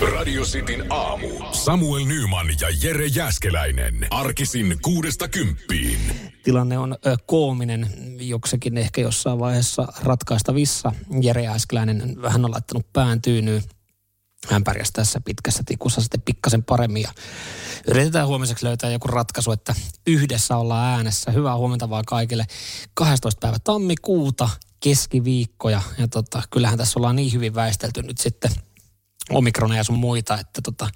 Radio Cityn aamu. Samuel Nyman ja Jere Jäskeläinen. Arkisin kuudesta kymppiin. Tilanne on ö, koominen, joksekin ehkä jossain vaiheessa ratkaistavissa. Jere Jäskeläinen vähän on laittanut pään tyynyyn. Hän pärjäsi tässä pitkässä tikussa sitten pikkasen paremmin ja yritetään huomiseksi löytää joku ratkaisu, että yhdessä ollaan äänessä. Hyvää huomenta vaan kaikille. 12. päivä tammikuuta, keskiviikko ja, ja tota, kyllähän tässä ollaan niin hyvin väistelty nyt sitten omikroneja ja sun muita, että tota,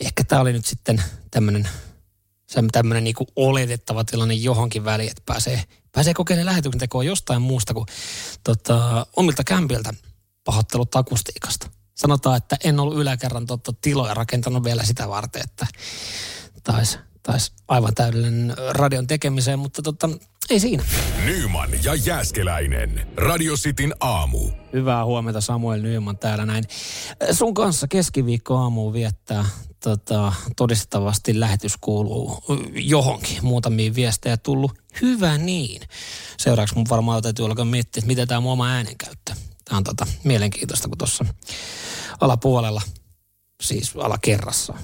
ehkä tämä oli nyt sitten tämmöinen tämmöinen niinku oletettava tilanne johonkin väliin, että pääsee, pääsee kokeilemaan lähetyksen tekoa jostain muusta kuin tota, omilta kämpiltä pahoittelut akustiikasta. Sanotaan, että en ollut yläkerran totta tiloja rakentanut vielä sitä varten, että taisi tais aivan täydellinen radion tekemiseen, mutta tota, ei siinä. Nyman ja Jääskeläinen. Radio Cityn aamu. Hyvää huomenta Samuel Nyman täällä näin. Sun kanssa keskiviikko aamu viettää tota, todistettavasti lähetys kuuluu johonkin. Muutamia viestejä tullut. Hyvä niin. Seuraavaksi mun varmaan täytyy alkaa miettiä, että mitä tämä mun oma äänenkäyttö. Tämä on tota, mielenkiintoista, kun tuossa alapuolella, siis alakerrassa,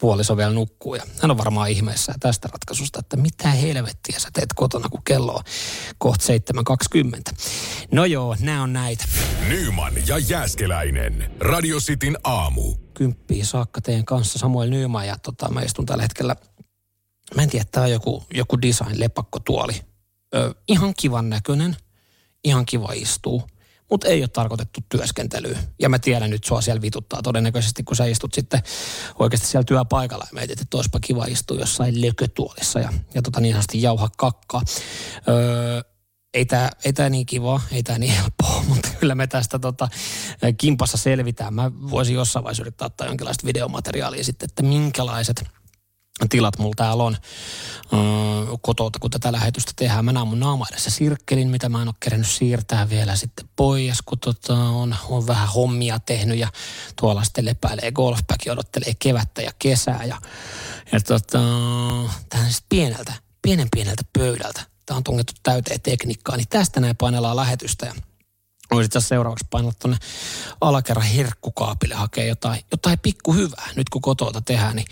puoliso vielä nukkuu ja hän on varmaan ihmeessä tästä ratkaisusta, että mitä helvettiä sä teet kotona, kun kello on kohta 7.20. No joo, nämä on näitä. Nyman ja Jääskeläinen. Radio Cityn aamu. Kymppiä saakka teen kanssa Samuel Nyman ja tota, mä istun tällä hetkellä, mä en tiedä, tämä on joku, joku design lepakkotuoli. Ö, ihan kivan näköinen, ihan kiva istuu – mutta ei ole tarkoitettu työskentelyyn. Ja mä tiedän nyt, sua siellä vituttaa todennäköisesti, kun sä istut sitten oikeasti siellä työpaikalla ja mietit, että olisipa kiva istua jossain lökötuolissa ja, ja tota niin sanotusti jauha kakkaa. Öö, ei tämä ei tää niin kiva, ei tämä niin helppoa, mutta kyllä me tästä tota, kimpassa selvitään. Mä voisin jossain vaiheessa yrittää ottaa jonkinlaista videomateriaalia sitten, että minkälaiset – tilat mulla täällä on öö, kotouta, kun tätä lähetystä tehdään. Mä näen mun naama edessä sirkkelin, mitä mä en ole kerennyt siirtää vielä sitten pois, kun tota, on, on vähän hommia tehnyt ja tuolla sitten lepäilee golfbacki, odottelee kevättä ja kesää ja, ja tota, tähän siis pieneltä, pienen pieneltä pöydältä. Tämä on tungettu täyteen tekniikkaa, niin tästä näin painellaan lähetystä ja Voisi itse seuraavaksi painella tuonne alakerran herkkukaapille hakea jotain, jotain pikku hyvää. Nyt kun kotota tehdään, niin,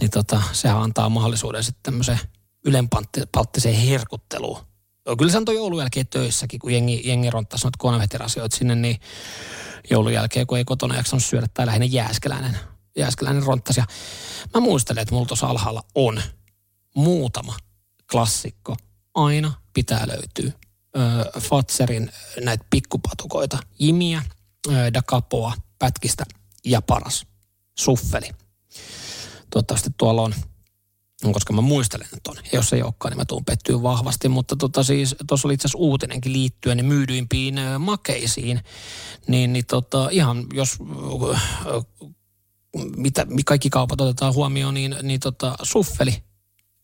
niin tota, sehän antaa mahdollisuuden sitten tämmöiseen ylenpalttiseen herkutteluun. Kyllä se on joulun jälkeen töissäkin, kun jengi, jengi ronttaisi noita konvehtirasioita sinne, niin joulun jälkeen, kun ei kotona jaksanut syödä, tai lähinnä jääskeläinen, jääskeläinen ronttasi. Ja mä muistelen, että mulla tuossa alhaalla on muutama klassikko. Aina pitää löytyä äh, Fatserin näitä pikkupatukoita. Jimiä, äh, Dakapoa, pätkistä ja paras. Suffeli. Toivottavasti tuolla on, koska mä muistelen ton. Ja jos ei olekaan, niin mä tuun pettyä vahvasti. Mutta tota siis, tuossa oli itse asiassa uutinenkin liittyen niin myydyimpiin makeisiin. Niin, niin tota, ihan jos mitä, kaikki kaupat otetaan huomioon, niin, niin tota, suffeli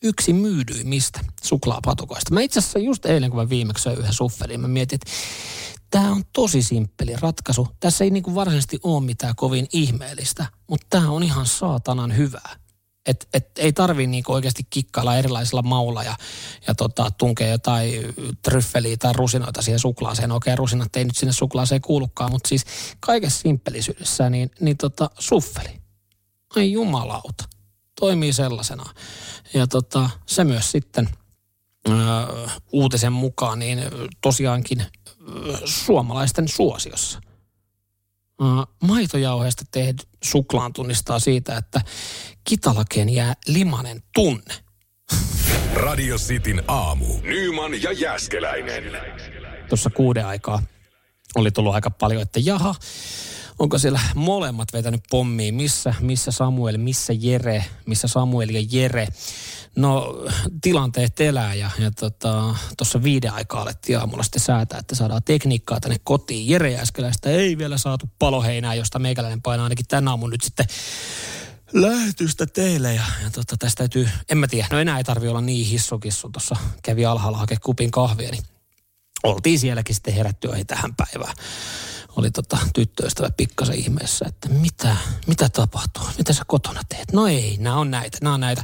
yksi myydyimmistä suklaapatukoista. Mä itse asiassa just eilen, kun mä viimeksi söin yhden suffelin, mä mietin, että tämä on tosi simppeli ratkaisu. Tässä ei niinku varsinaisesti ole mitään kovin ihmeellistä, mutta tämä on ihan saatanan hyvää. Et, et ei tarvii niinku oikeasti kikkailla erilaisilla maulla ja, ja tota, tunkea jotain tryffeliä tai rusinoita siihen suklaaseen. Okei, rusinat ei nyt sinne suklaaseen kuulukaan, mutta siis kaikessa simppelisyydessä niin, niin tota, suffeli. Ai jumalauta toimii sellaisena. Ja tota, se myös sitten ö, uutisen mukaan niin tosiaankin ö, suomalaisten suosiossa. Ö, maitojauheesta tehty suklaan tunnistaa siitä, että kitalakeen jää limanen tunne. Radio Cityn aamu. Nyman ja Jäskeläinen. Tuossa kuuden aikaa oli tullut aika paljon, että jaha, onko siellä molemmat vetänyt pommiin? Missä, missä Samuel, missä Jere, missä Samuel ja Jere? No tilanteet elää ja, ja tuossa tota, viiden aikaa alettiin aamulla sitten säätää, että saadaan tekniikkaa tänne kotiin. Jere Jäskeläistä ei vielä saatu paloheinää, josta meikäläinen painaa ainakin tänä aamun nyt sitten lähetystä teille. Ja, ja tota, tästä täytyy, en mä tiedä, no enää ei tarvi olla niin hissukissu. Tuossa kävi alhaalla hakea kupin kahvia, niin oltiin sielläkin sitten herätty tähän päivään oli tota, tyttöystävä pikkasen ihmeessä, että mitä, mitä tapahtuu, mitä sä kotona teet? No ei, nämä on näitä, nämä on näitä.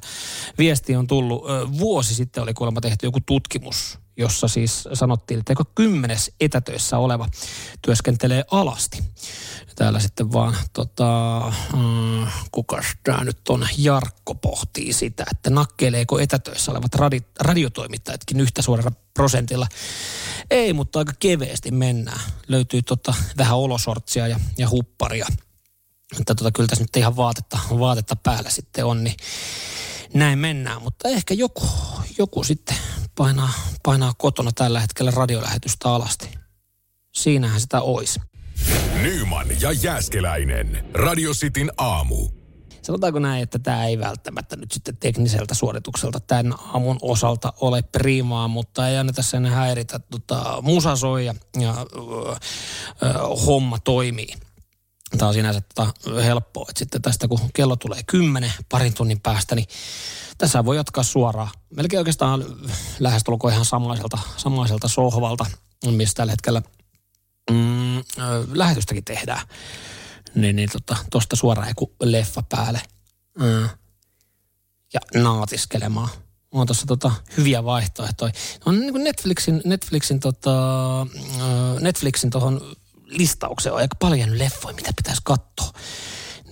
Viesti on tullut, vuosi sitten oli kuulemma tehty joku tutkimus, jossa siis sanottiin, että eikö kymmenes etätöissä oleva työskentelee alasti. Täällä sitten vaan, tota, mm, kukas tämä nyt on, Jarkko pohtii sitä, että nakkeileeko etätöissä olevat radi, radiotoimittajatkin yhtä suoralla prosentilla. Ei, mutta aika keveesti mennään. Löytyy tota, vähän olosortsia ja, ja hupparia. Että tota, kyllä tässä nyt ihan vaatetta, vaatetta päällä sitten on, niin näin mennään. Mutta ehkä joku, joku sitten painaa, painaa kotona tällä hetkellä radiolähetystä alasti. Siinähän sitä olisi. Nyman ja Jääskeläinen. Radio Cityn aamu. Sanotaanko näin, että tämä ei välttämättä nyt sitten tekniseltä suoritukselta tämän aamun osalta ole priimaa, mutta ei anneta sen häiritä. Tota, musa soi ja, ja ö, ö, homma toimii. Tämä on sinänsä tota helppoa, että sitten tästä kun kello tulee kymmenen parin tunnin päästä, niin tässä voi jatkaa suoraan. Melkein oikeastaan lähestulkoon ihan samaiselta, samaiselta sohvalta, missä tällä hetkellä mm, lähetystäkin tehdään. Niin, niin tota, suoraan joku leffa päälle. Mm. Ja naatiskelemaan. On tuossa tota, hyviä vaihtoehtoja. On niin kuin Netflixin, Netflixin, tota, Netflixin tuohon listaukseen on aika paljon leffoja, mitä pitäisi katsoa.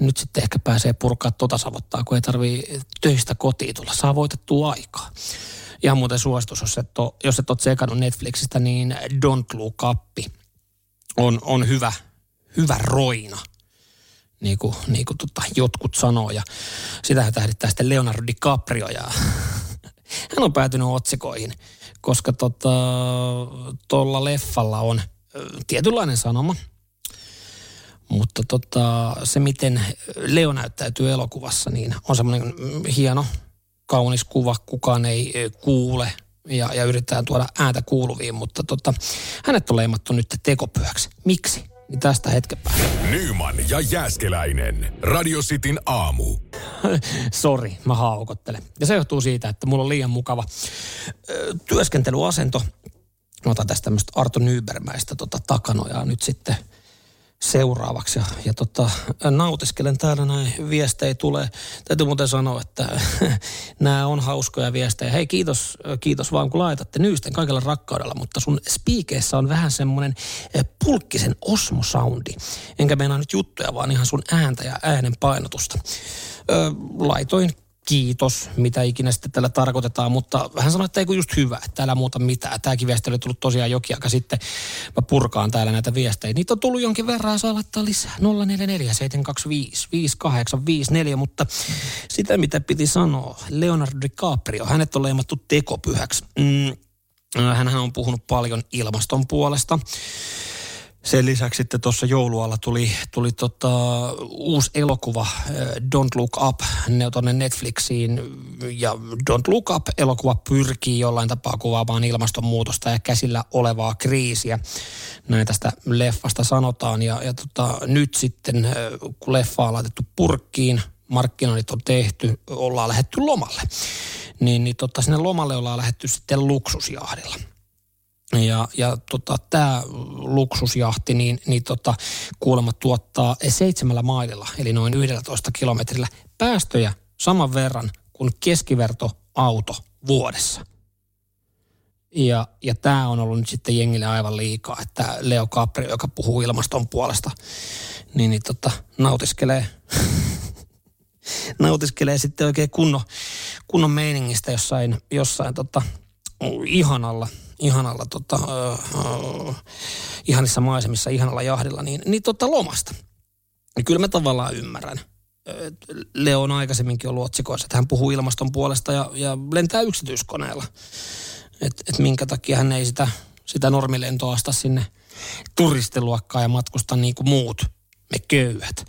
Nyt sitten ehkä pääsee purkaa tota savottaa, kun ei tarvii töistä kotiin tulla. Saa voitettua aikaa. Ihan muuten suositus, jos et ole, jos et ole tsekannut Netflixistä, niin Don't Look Up on, on hyvä, hyvä roina, niin kuin, niin kuin tota, jotkut sanoo. Ja sitähän tähdittää sitten Leonardo DiCaprio ja hän on päätynyt otsikoihin, koska tuolla tota, leffalla on tietynlainen sanoma. Mutta tota, se, miten Leo näyttäytyy elokuvassa, niin on semmoinen hieno, kaunis kuva. Kukaan ei kuule ja, ja yritetään tuoda ääntä kuuluviin, mutta tota, hänet on leimattu nyt tekopyhäksi. Miksi? Niin tästä hetken päästä. Nyman ja Jääskeläinen. Radio Cityn aamu. Sori, mä haukottelen. Ja se johtuu siitä, että mulla on liian mukava ö, työskentelyasento. Mä otan tästä tämmöistä Arto Nybermäistä tota takanojaa nyt sitten – seuraavaksi. Ja, ja tota, nautiskelen täällä näin, viestejä tulee. Täytyy muuten sanoa, että nämä on hauskoja viestejä. Hei kiitos, kiitos vaan kun laitatte nyysten kaikella rakkaudella, mutta sun spiikeissä on vähän semmoinen eh, pulkkisen osmosoundi. Enkä meinaa nyt juttuja, vaan ihan sun ääntä ja äänen painotusta. Ö, laitoin kiitos, mitä ikinä sitten tällä tarkoitetaan, mutta hän sanoi, että ei kun just hyvä, että täällä muuta mitään. Tämäkin viesti oli tullut tosiaan jokin aika sitten. Mä purkaan täällä näitä viestejä. Niitä on tullut jonkin verran, saa laittaa lisää. 0447255854, mutta sitä mitä piti sanoa, Leonardo DiCaprio, hänet on leimattu tekopyhäksi. Mm, hän on puhunut paljon ilmaston puolesta. Sen lisäksi sitten tuossa joulualla tuli, tuli tota, uusi elokuva Don't Look Up ne tuonne Netflixiin ja Don't Look Up elokuva pyrkii jollain tapaa kuvaamaan ilmastonmuutosta ja käsillä olevaa kriisiä. Näin tästä leffasta sanotaan ja, ja tota, nyt sitten kun leffa on laitettu purkkiin, markkinoinnit on tehty, ollaan lähetty lomalle. Niin, niin tota, sinne lomalle ollaan lähetty sitten luksusjahdilla – ja, ja tota, tämä luksusjahti niin, niin tota, kuulemma tuottaa seitsemällä maililla, eli noin 11 kilometrillä päästöjä saman verran kuin keskiverto auto vuodessa. Ja, ja tämä on ollut nyt sitten jengille aivan liikaa, että Leo Capri, joka puhuu ilmaston puolesta, niin, niin tota, nautiskelee, nautiskelee sitten oikein kunnon, kunnon meiningistä jossain, jossain tota, ihanalla – ihanalla tota, uh, ihanissa maisemissa, ihanalla jahdilla, niin, niin tota lomasta. Ja kyllä mä tavallaan ymmärrän. Leo on aikaisemminkin ollut otsikoissa, että hän puhuu ilmaston puolesta ja, ja lentää yksityiskoneella. Että et minkä takia hän ei sitä, sitä normilentoa asta sinne turistiluokkaan ja matkusta niin kuin muut, me köyhät.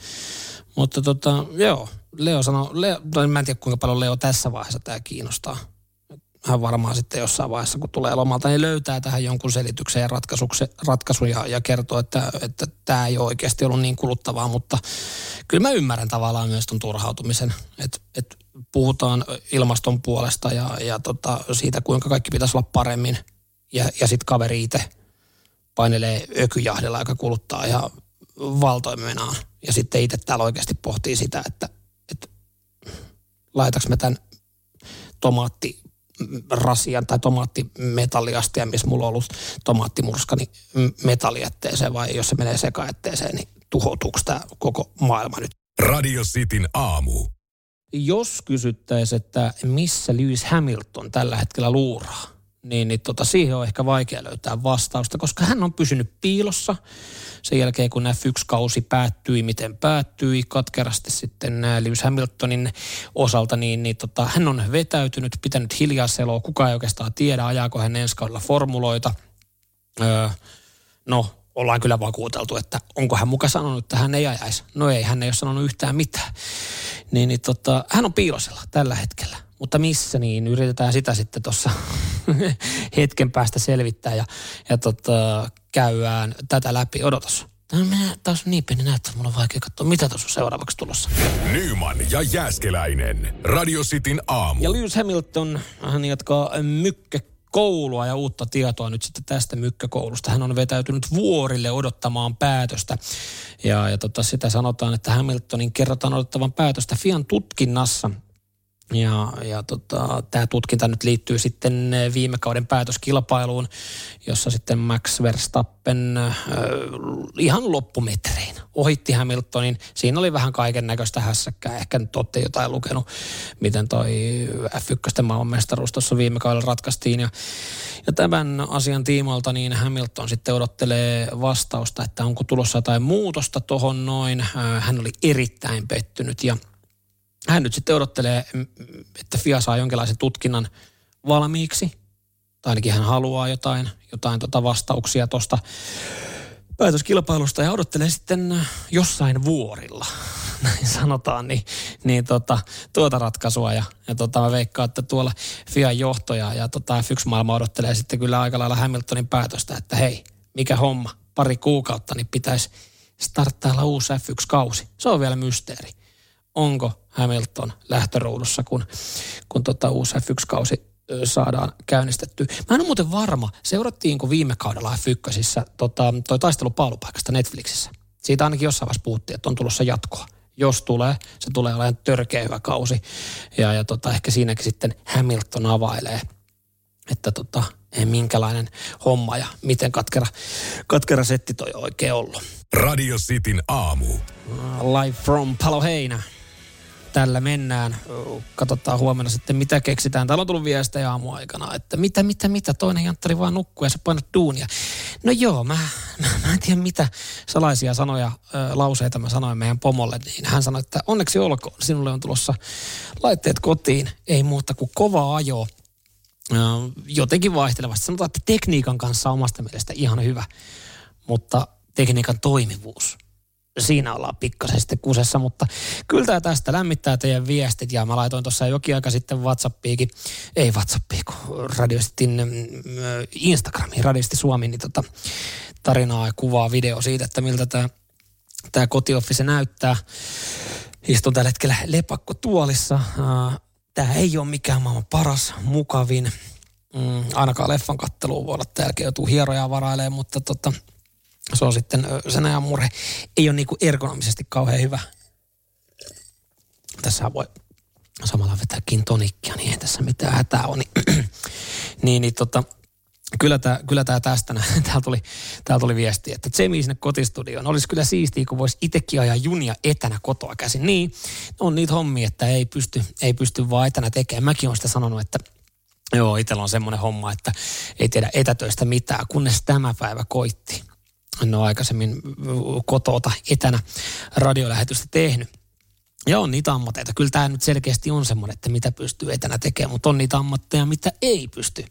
Mutta tota, joo, Leo sanoi, Leo, mä en tiedä kuinka paljon Leo tässä vaiheessa tämä kiinnostaa hän varmaan sitten jossain vaiheessa, kun tulee lomalta, niin löytää tähän jonkun selityksen ja ratkaisun ja, ja kertoo, että, että tämä ei ole oikeasti ollut niin kuluttavaa, mutta kyllä mä ymmärrän tavallaan myös tuon turhautumisen, että, että puhutaan ilmaston puolesta ja, ja tota, siitä, kuinka kaikki pitäisi olla paremmin ja, ja sitten kaveri itse painelee ökyjahdilla, joka kuluttaa ja valtoimenaan. Ja sitten itse täällä oikeasti pohtii sitä, että, että laitaks me tämän tomaatti rasian tai tomaattimetalliastia, missä mulla on ollut tomaattimurska, niin metallietteeseen vai jos se menee sekaetteeseen, niin tuhoutuuko tämä koko maailma nyt? Radio Cityn aamu. Jos kysyttäisiin, että missä Lewis Hamilton tällä hetkellä luuraa, niin, niin tota, siihen on ehkä vaikea löytää vastausta, koska hän on pysynyt piilossa sen jälkeen, kun F1-kausi päättyi, miten päättyi, katkerasti sitten Lewis Hamiltonin osalta, niin, niin tota, hän on vetäytynyt, pitänyt hiljaa seloa, kukaan ei oikeastaan tiedä, ajaako hän ensi kaudella formuloita. Öö, no, ollaan kyllä vakuuteltu, että onko hän muka sanonut, että hän ei ajaisi. No ei, hän ei ole sanonut yhtään mitään. Niin, niin tota, hän on piilosella tällä hetkellä. Mutta missä, niin yritetään sitä sitten tuossa hetken päästä selvittää ja, ja tota, käydään tätä läpi. Odotas. Tämä on taas niin pieni näyttö, mulla on vaikea katsoa, mitä tuossa on seuraavaksi tulossa. Nyman ja Jääskeläinen. Radio Cityn aamu. Ja Lewis Hamilton, hän jatkaa mykkä koulua ja uutta tietoa nyt sitten tästä mykkäkoulusta. Hän on vetäytynyt vuorille odottamaan päätöstä. Ja, ja tota, sitä sanotaan, että Hamiltonin kerrotaan odottavan päätöstä Fian tutkinnassa ja, ja tota, tämä tutkinta nyt liittyy sitten viime kauden päätöskilpailuun, jossa sitten Max Verstappen äh, ihan loppumetrein ohitti Hamiltonin. Siinä oli vähän kaiken näköistä hässäkkää. Ehkä nyt olette jotain lukenut, miten toi F1 maailmanmestaruus tuossa viime kaudella ratkaistiin. Ja, ja tämän asian tiimoilta niin Hamilton sitten odottelee vastausta, että onko tulossa jotain muutosta tuohon noin. Äh, hän oli erittäin pettynyt ja – hän nyt sitten odottelee, että FIA saa jonkinlaisen tutkinnan valmiiksi. Tai ainakin hän haluaa jotain, jotain tota vastauksia tuosta päätöskilpailusta ja odottelee sitten jossain vuorilla, näin sanotaan, niin, niin tota, tuota ratkaisua. Ja, ja tota, mä veikkaan, että tuolla FIAn johtoja ja tota, F1-maailma odottelee sitten kyllä aika lailla Hamiltonin päätöstä, että hei, mikä homma, pari kuukautta, niin pitäisi starttailla uusi F1-kausi. Se on vielä mysteeri onko Hamilton lähtöruudussa, kun, kun tota uusi F1-kausi saadaan käynnistetty. Mä en ole muuten varma, seurattiinko viime kaudella F1 tota, toi taistelu paalupaikasta Netflixissä. Siitä ainakin jossain vaiheessa puhuttiin, että on tulossa jatkoa. Jos tulee, se tulee olemaan törkeä hyvä kausi. Ja, ja tota, ehkä siinäkin sitten Hamilton availee, että tota, minkälainen homma ja miten katkera, katkera setti toi oikein ollut. Radio Cityn aamu. Live from Paloheinä tällä mennään. Katsotaan huomenna sitten, mitä keksitään. Täällä on tullut viestejä aamuaikana, että mitä, mitä, mitä, toinen janttari vaan nukkuu ja se painat duunia. No joo, mä, mä, mä en tiedä mitä salaisia sanoja, lauseita mä sanoin meidän pomolle, niin hän sanoi, että onneksi olkoon, sinulle on tulossa laitteet kotiin, ei muuta kuin kova ajo. Ö, jotenkin vaihtelevasti. Sanotaan, että tekniikan kanssa omasta mielestä ihan hyvä, mutta tekniikan toimivuus siinä ollaan pikkasen sitten kusessa, mutta kyllä tämä tästä lämmittää teidän viestit ja mä laitoin tuossa jokin aika sitten Whatsappiikin, ei Whatsappiin, kun radiostin mm, Instagramiin, radiosti Suomi, niin tota, tarinaa ja kuvaa video siitä, että miltä tämä tämä kotioffice näyttää. Istun tällä hetkellä lepakko tuolissa. Tämä ei ole mikään maailman paras, mukavin. Mm, ainakaan leffan katteluun voi olla, jälkeen joutuu hierojaa varailemaan, mutta tota, se on sitten sen ajan murhe. Ei ole niinku ergonomisesti kauhean hyvä. Tässä voi samalla vetää tonikkia, niin ei tässä mitään hätää ole. Niin, niin, niin tota, kyllä tämä kyllä tää tästä, täällä tuli, täällä tuli viesti, että Jamie sinne kotistudioon. Olisi kyllä siistiä, kun voisi itsekin ajaa junia etänä kotoa käsin. Niin, on niitä hommia, että ei pysty, ei pysty vaan etänä tekemään. Mäkin olen sitä sanonut, että joo, itsellä on semmoinen homma, että ei tiedä etätöistä mitään, kunnes tämä päivä koitti en ole aikaisemmin kotota etänä radiolähetystä tehnyt. Ja on niitä ammatteita. Kyllä tämä nyt selkeästi on semmoinen, että mitä pystyy etänä tekemään, mutta on niitä ammatteja, mitä ei pysty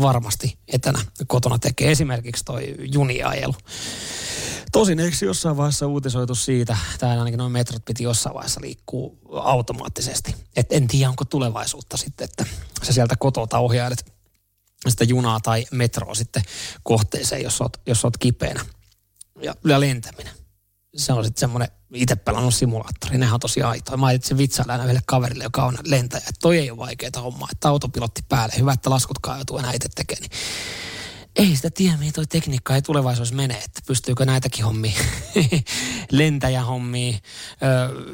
varmasti etänä kotona tekemään. Esimerkiksi toi juniajelu. Tosin eikö jossain vaiheessa uutisoitu siitä, tai ainakin noin metrot piti jossain vaiheessa liikkuu automaattisesti. Et en tiedä, onko tulevaisuutta sitten, että sä sieltä kotota ohjailet sitä junaa tai metroa sitten kohteeseen, jos oot, jos oot kipeänä. Ja, ja lentäminen. Se on sitten semmoinen, itse pelannut simulaattori, nehän on tosi aitoja. Mä ajattelin vitsailla aina yhdelle kaverille, joka on lentäjä, että toi ei ole vaikeaa hommaa, että autopilotti päälle, hyvä, että laskut kaajatuu enää itse tekee. Niin ei sitä tiedä, mihin toi tekniikka ei tulevaisuudessa mene, että pystyykö näitäkin hommia, lentäjähommia,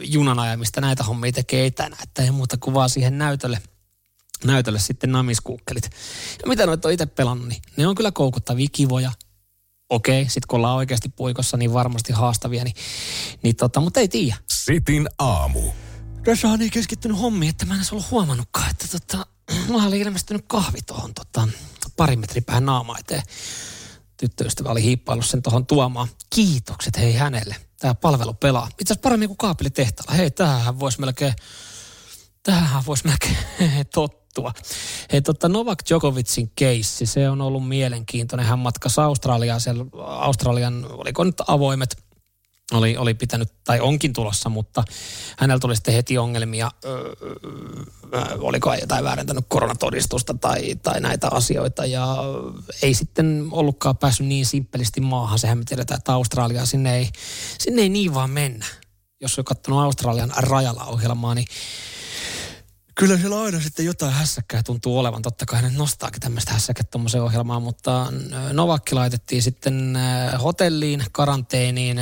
junan ajamista, näitä hommia tekee etänä, että ei muuta kuvaa siihen näytölle – näytölle sitten namiskuukkelit. Ja mitä noita on itse pelannut, niin ne on kyllä koukuttavia kivoja. Okei, sitten kun ollaan oikeasti puikossa, niin varmasti haastavia, niin, niin tota, mutta ei tiedä. Sitin aamu. Tässä on niin keskittynyt hommiin, että mä en ollut huomannutkaan, että tota, mulla oli ilmestynyt kahvi tuohon tota, pari metri päähän naama eteen. Tyttöystävä oli hiippaillut sen tuohon tuomaan. Kiitokset hei hänelle. Tämä palvelu pelaa. Itse asiassa paremmin kuin kaapelitehtaalla. Hei, tämähän voisi melkein, tämähän voisi melkein tottua. Hei, tota Novak Djokovicin keissi, se on ollut mielenkiintoinen. Hän matkasi Australiaan, siellä Australian, oliko nyt avoimet oli, oli pitänyt, tai onkin tulossa, mutta hänellä tuli sitten heti ongelmia, öö, oliko jotain väärentänyt koronatodistusta tai, tai näitä asioita, ja ei sitten ollutkaan päässyt niin simppelisti maahan. Sehän me tiedetään, että Australia, sinne ei, sinne ei niin vaan mennä. Jos on katsonut Australian rajalla ohjelmaa, niin Kyllä siellä aina sitten jotain hässäkkää tuntuu olevan. Totta kai ne nostaakin tämmöistä hässäkää tuommoiseen ohjelmaan, mutta Novakki laitettiin sitten hotelliin, karanteeniin,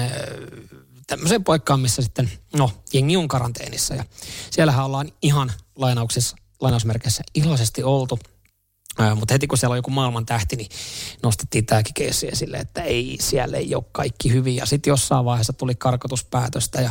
tämmöiseen paikkaan, missä sitten, no, jengi on karanteenissa. Ja siellähän ollaan ihan lainauksessa, lainausmerkeissä iloisesti oltu – mutta heti kun siellä on joku maailman tähti, niin nostettiin tämäkin keissi esille, että ei, siellä ei ole kaikki hyvin. Ja sitten jossain vaiheessa tuli karkotuspäätöstä ja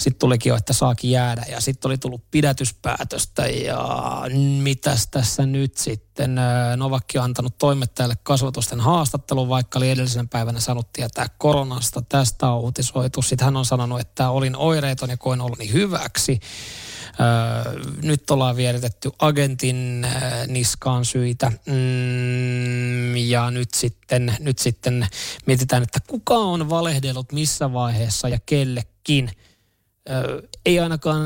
sitten tulikin jo, että saakin jäädä. Ja sitten oli tullut pidätyspäätöstä ja mitäs tässä nyt sitten. Novakki on antanut toimittajalle kasvatusten haastattelun, vaikka oli edellisen päivänä saanut tietää koronasta. Tästä on uutisoitu. Sitten hän on sanonut, että olin oireeton ja koin oloni hyväksi nyt ollaan vieritetty agentin niskaan syitä mm, ja nyt sitten, nyt sitten mietitään, että kuka on valehdellut missä vaiheessa ja kellekin. Ei ainakaan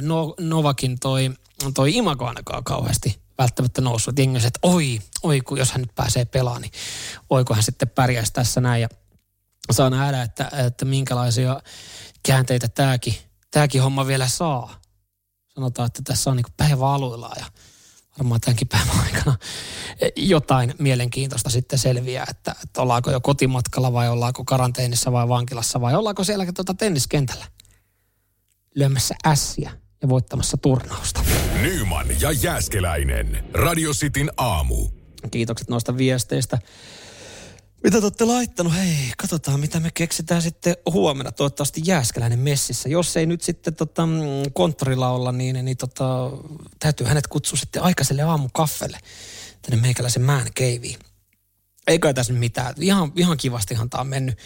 no, Novakin toi, toi imago ainakaan kauheasti välttämättä noussut. Jengi että oi, oi, kun jos hän nyt pääsee pelaamaan, niin oiko hän sitten pärjäisi tässä näin. Ja saa nähdä, että, että minkälaisia käänteitä tämäkin, tämäkin homma vielä saa sanotaan, että tässä on niin päivä aluillaan ja varmaan tämänkin päivän aikana jotain mielenkiintoista sitten selviää, että, että ollaanko jo kotimatkalla vai ollaanko karanteenissa vai vankilassa vai ollaanko siellä tuota tenniskentällä lyömässä ässiä ja voittamassa turnausta. Nyman ja Jääskeläinen. Radio Cityn aamu. Kiitokset noista viesteistä. Mitä te olette laittanut? Hei, katsotaan mitä me keksitään sitten huomenna. Toivottavasti Jääskeläinen messissä. Jos ei nyt sitten tota, mm, konttorilla olla, niin, niin tota, täytyy hänet kutsua sitten aikaiselle aamukaffelle tänne meikäläisen mään keiviin ei kai tässä mitään. Ihan, ihan kivastihan tämä on mennyt.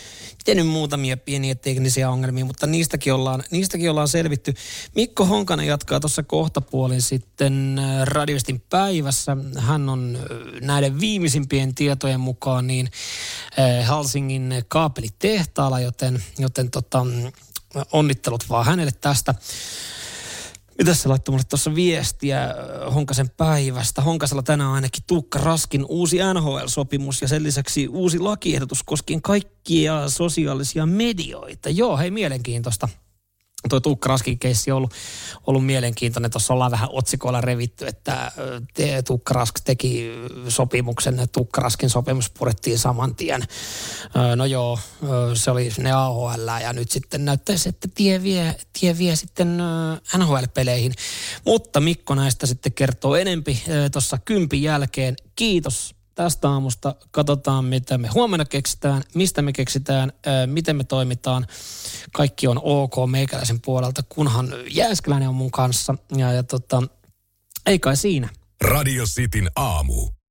Tehnyt muutamia pieniä teknisiä ongelmia, mutta niistäkin ollaan, niistäkin ollaan selvitty. Mikko Honkanen jatkaa tuossa kohtapuolin sitten äh, Radioistin päivässä. Hän on äh, näiden viimeisimpien tietojen mukaan niin äh, Helsingin kaapelitehtaalla, joten, joten tota, onnittelut vaan hänelle tästä. Mitä se laittoi mulle tuossa viestiä äh, Honkasen päivästä? Honkasella tänään ainakin Tuukka Raskin uusi NHL-sopimus ja sen lisäksi uusi lakiehdotus koskien kaikkia sosiaalisia medioita. Joo, hei mielenkiintoista tuo Tuukka Raskin keissi on ollut, ollut mielenkiintoinen. Tuossa ollaan vähän otsikoilla revitty, että te, Tuukka Rask teki sopimuksen, Tuukka Raskin sopimus purettiin saman tien. No joo, se oli ne AHL ja nyt sitten näyttäisi, että tie vie, tie vie sitten NHL-peleihin. Mutta Mikko näistä sitten kertoo enempi tuossa kympin jälkeen. Kiitos tästä aamusta. Katsotaan, mitä me huomenna keksitään, mistä me keksitään, miten me toimitaan. Kaikki on ok meikäläisen puolelta, kunhan Jääskeläinen on mun kanssa. Ja, ja tota, ei kai siinä. Radio Cityn aamu.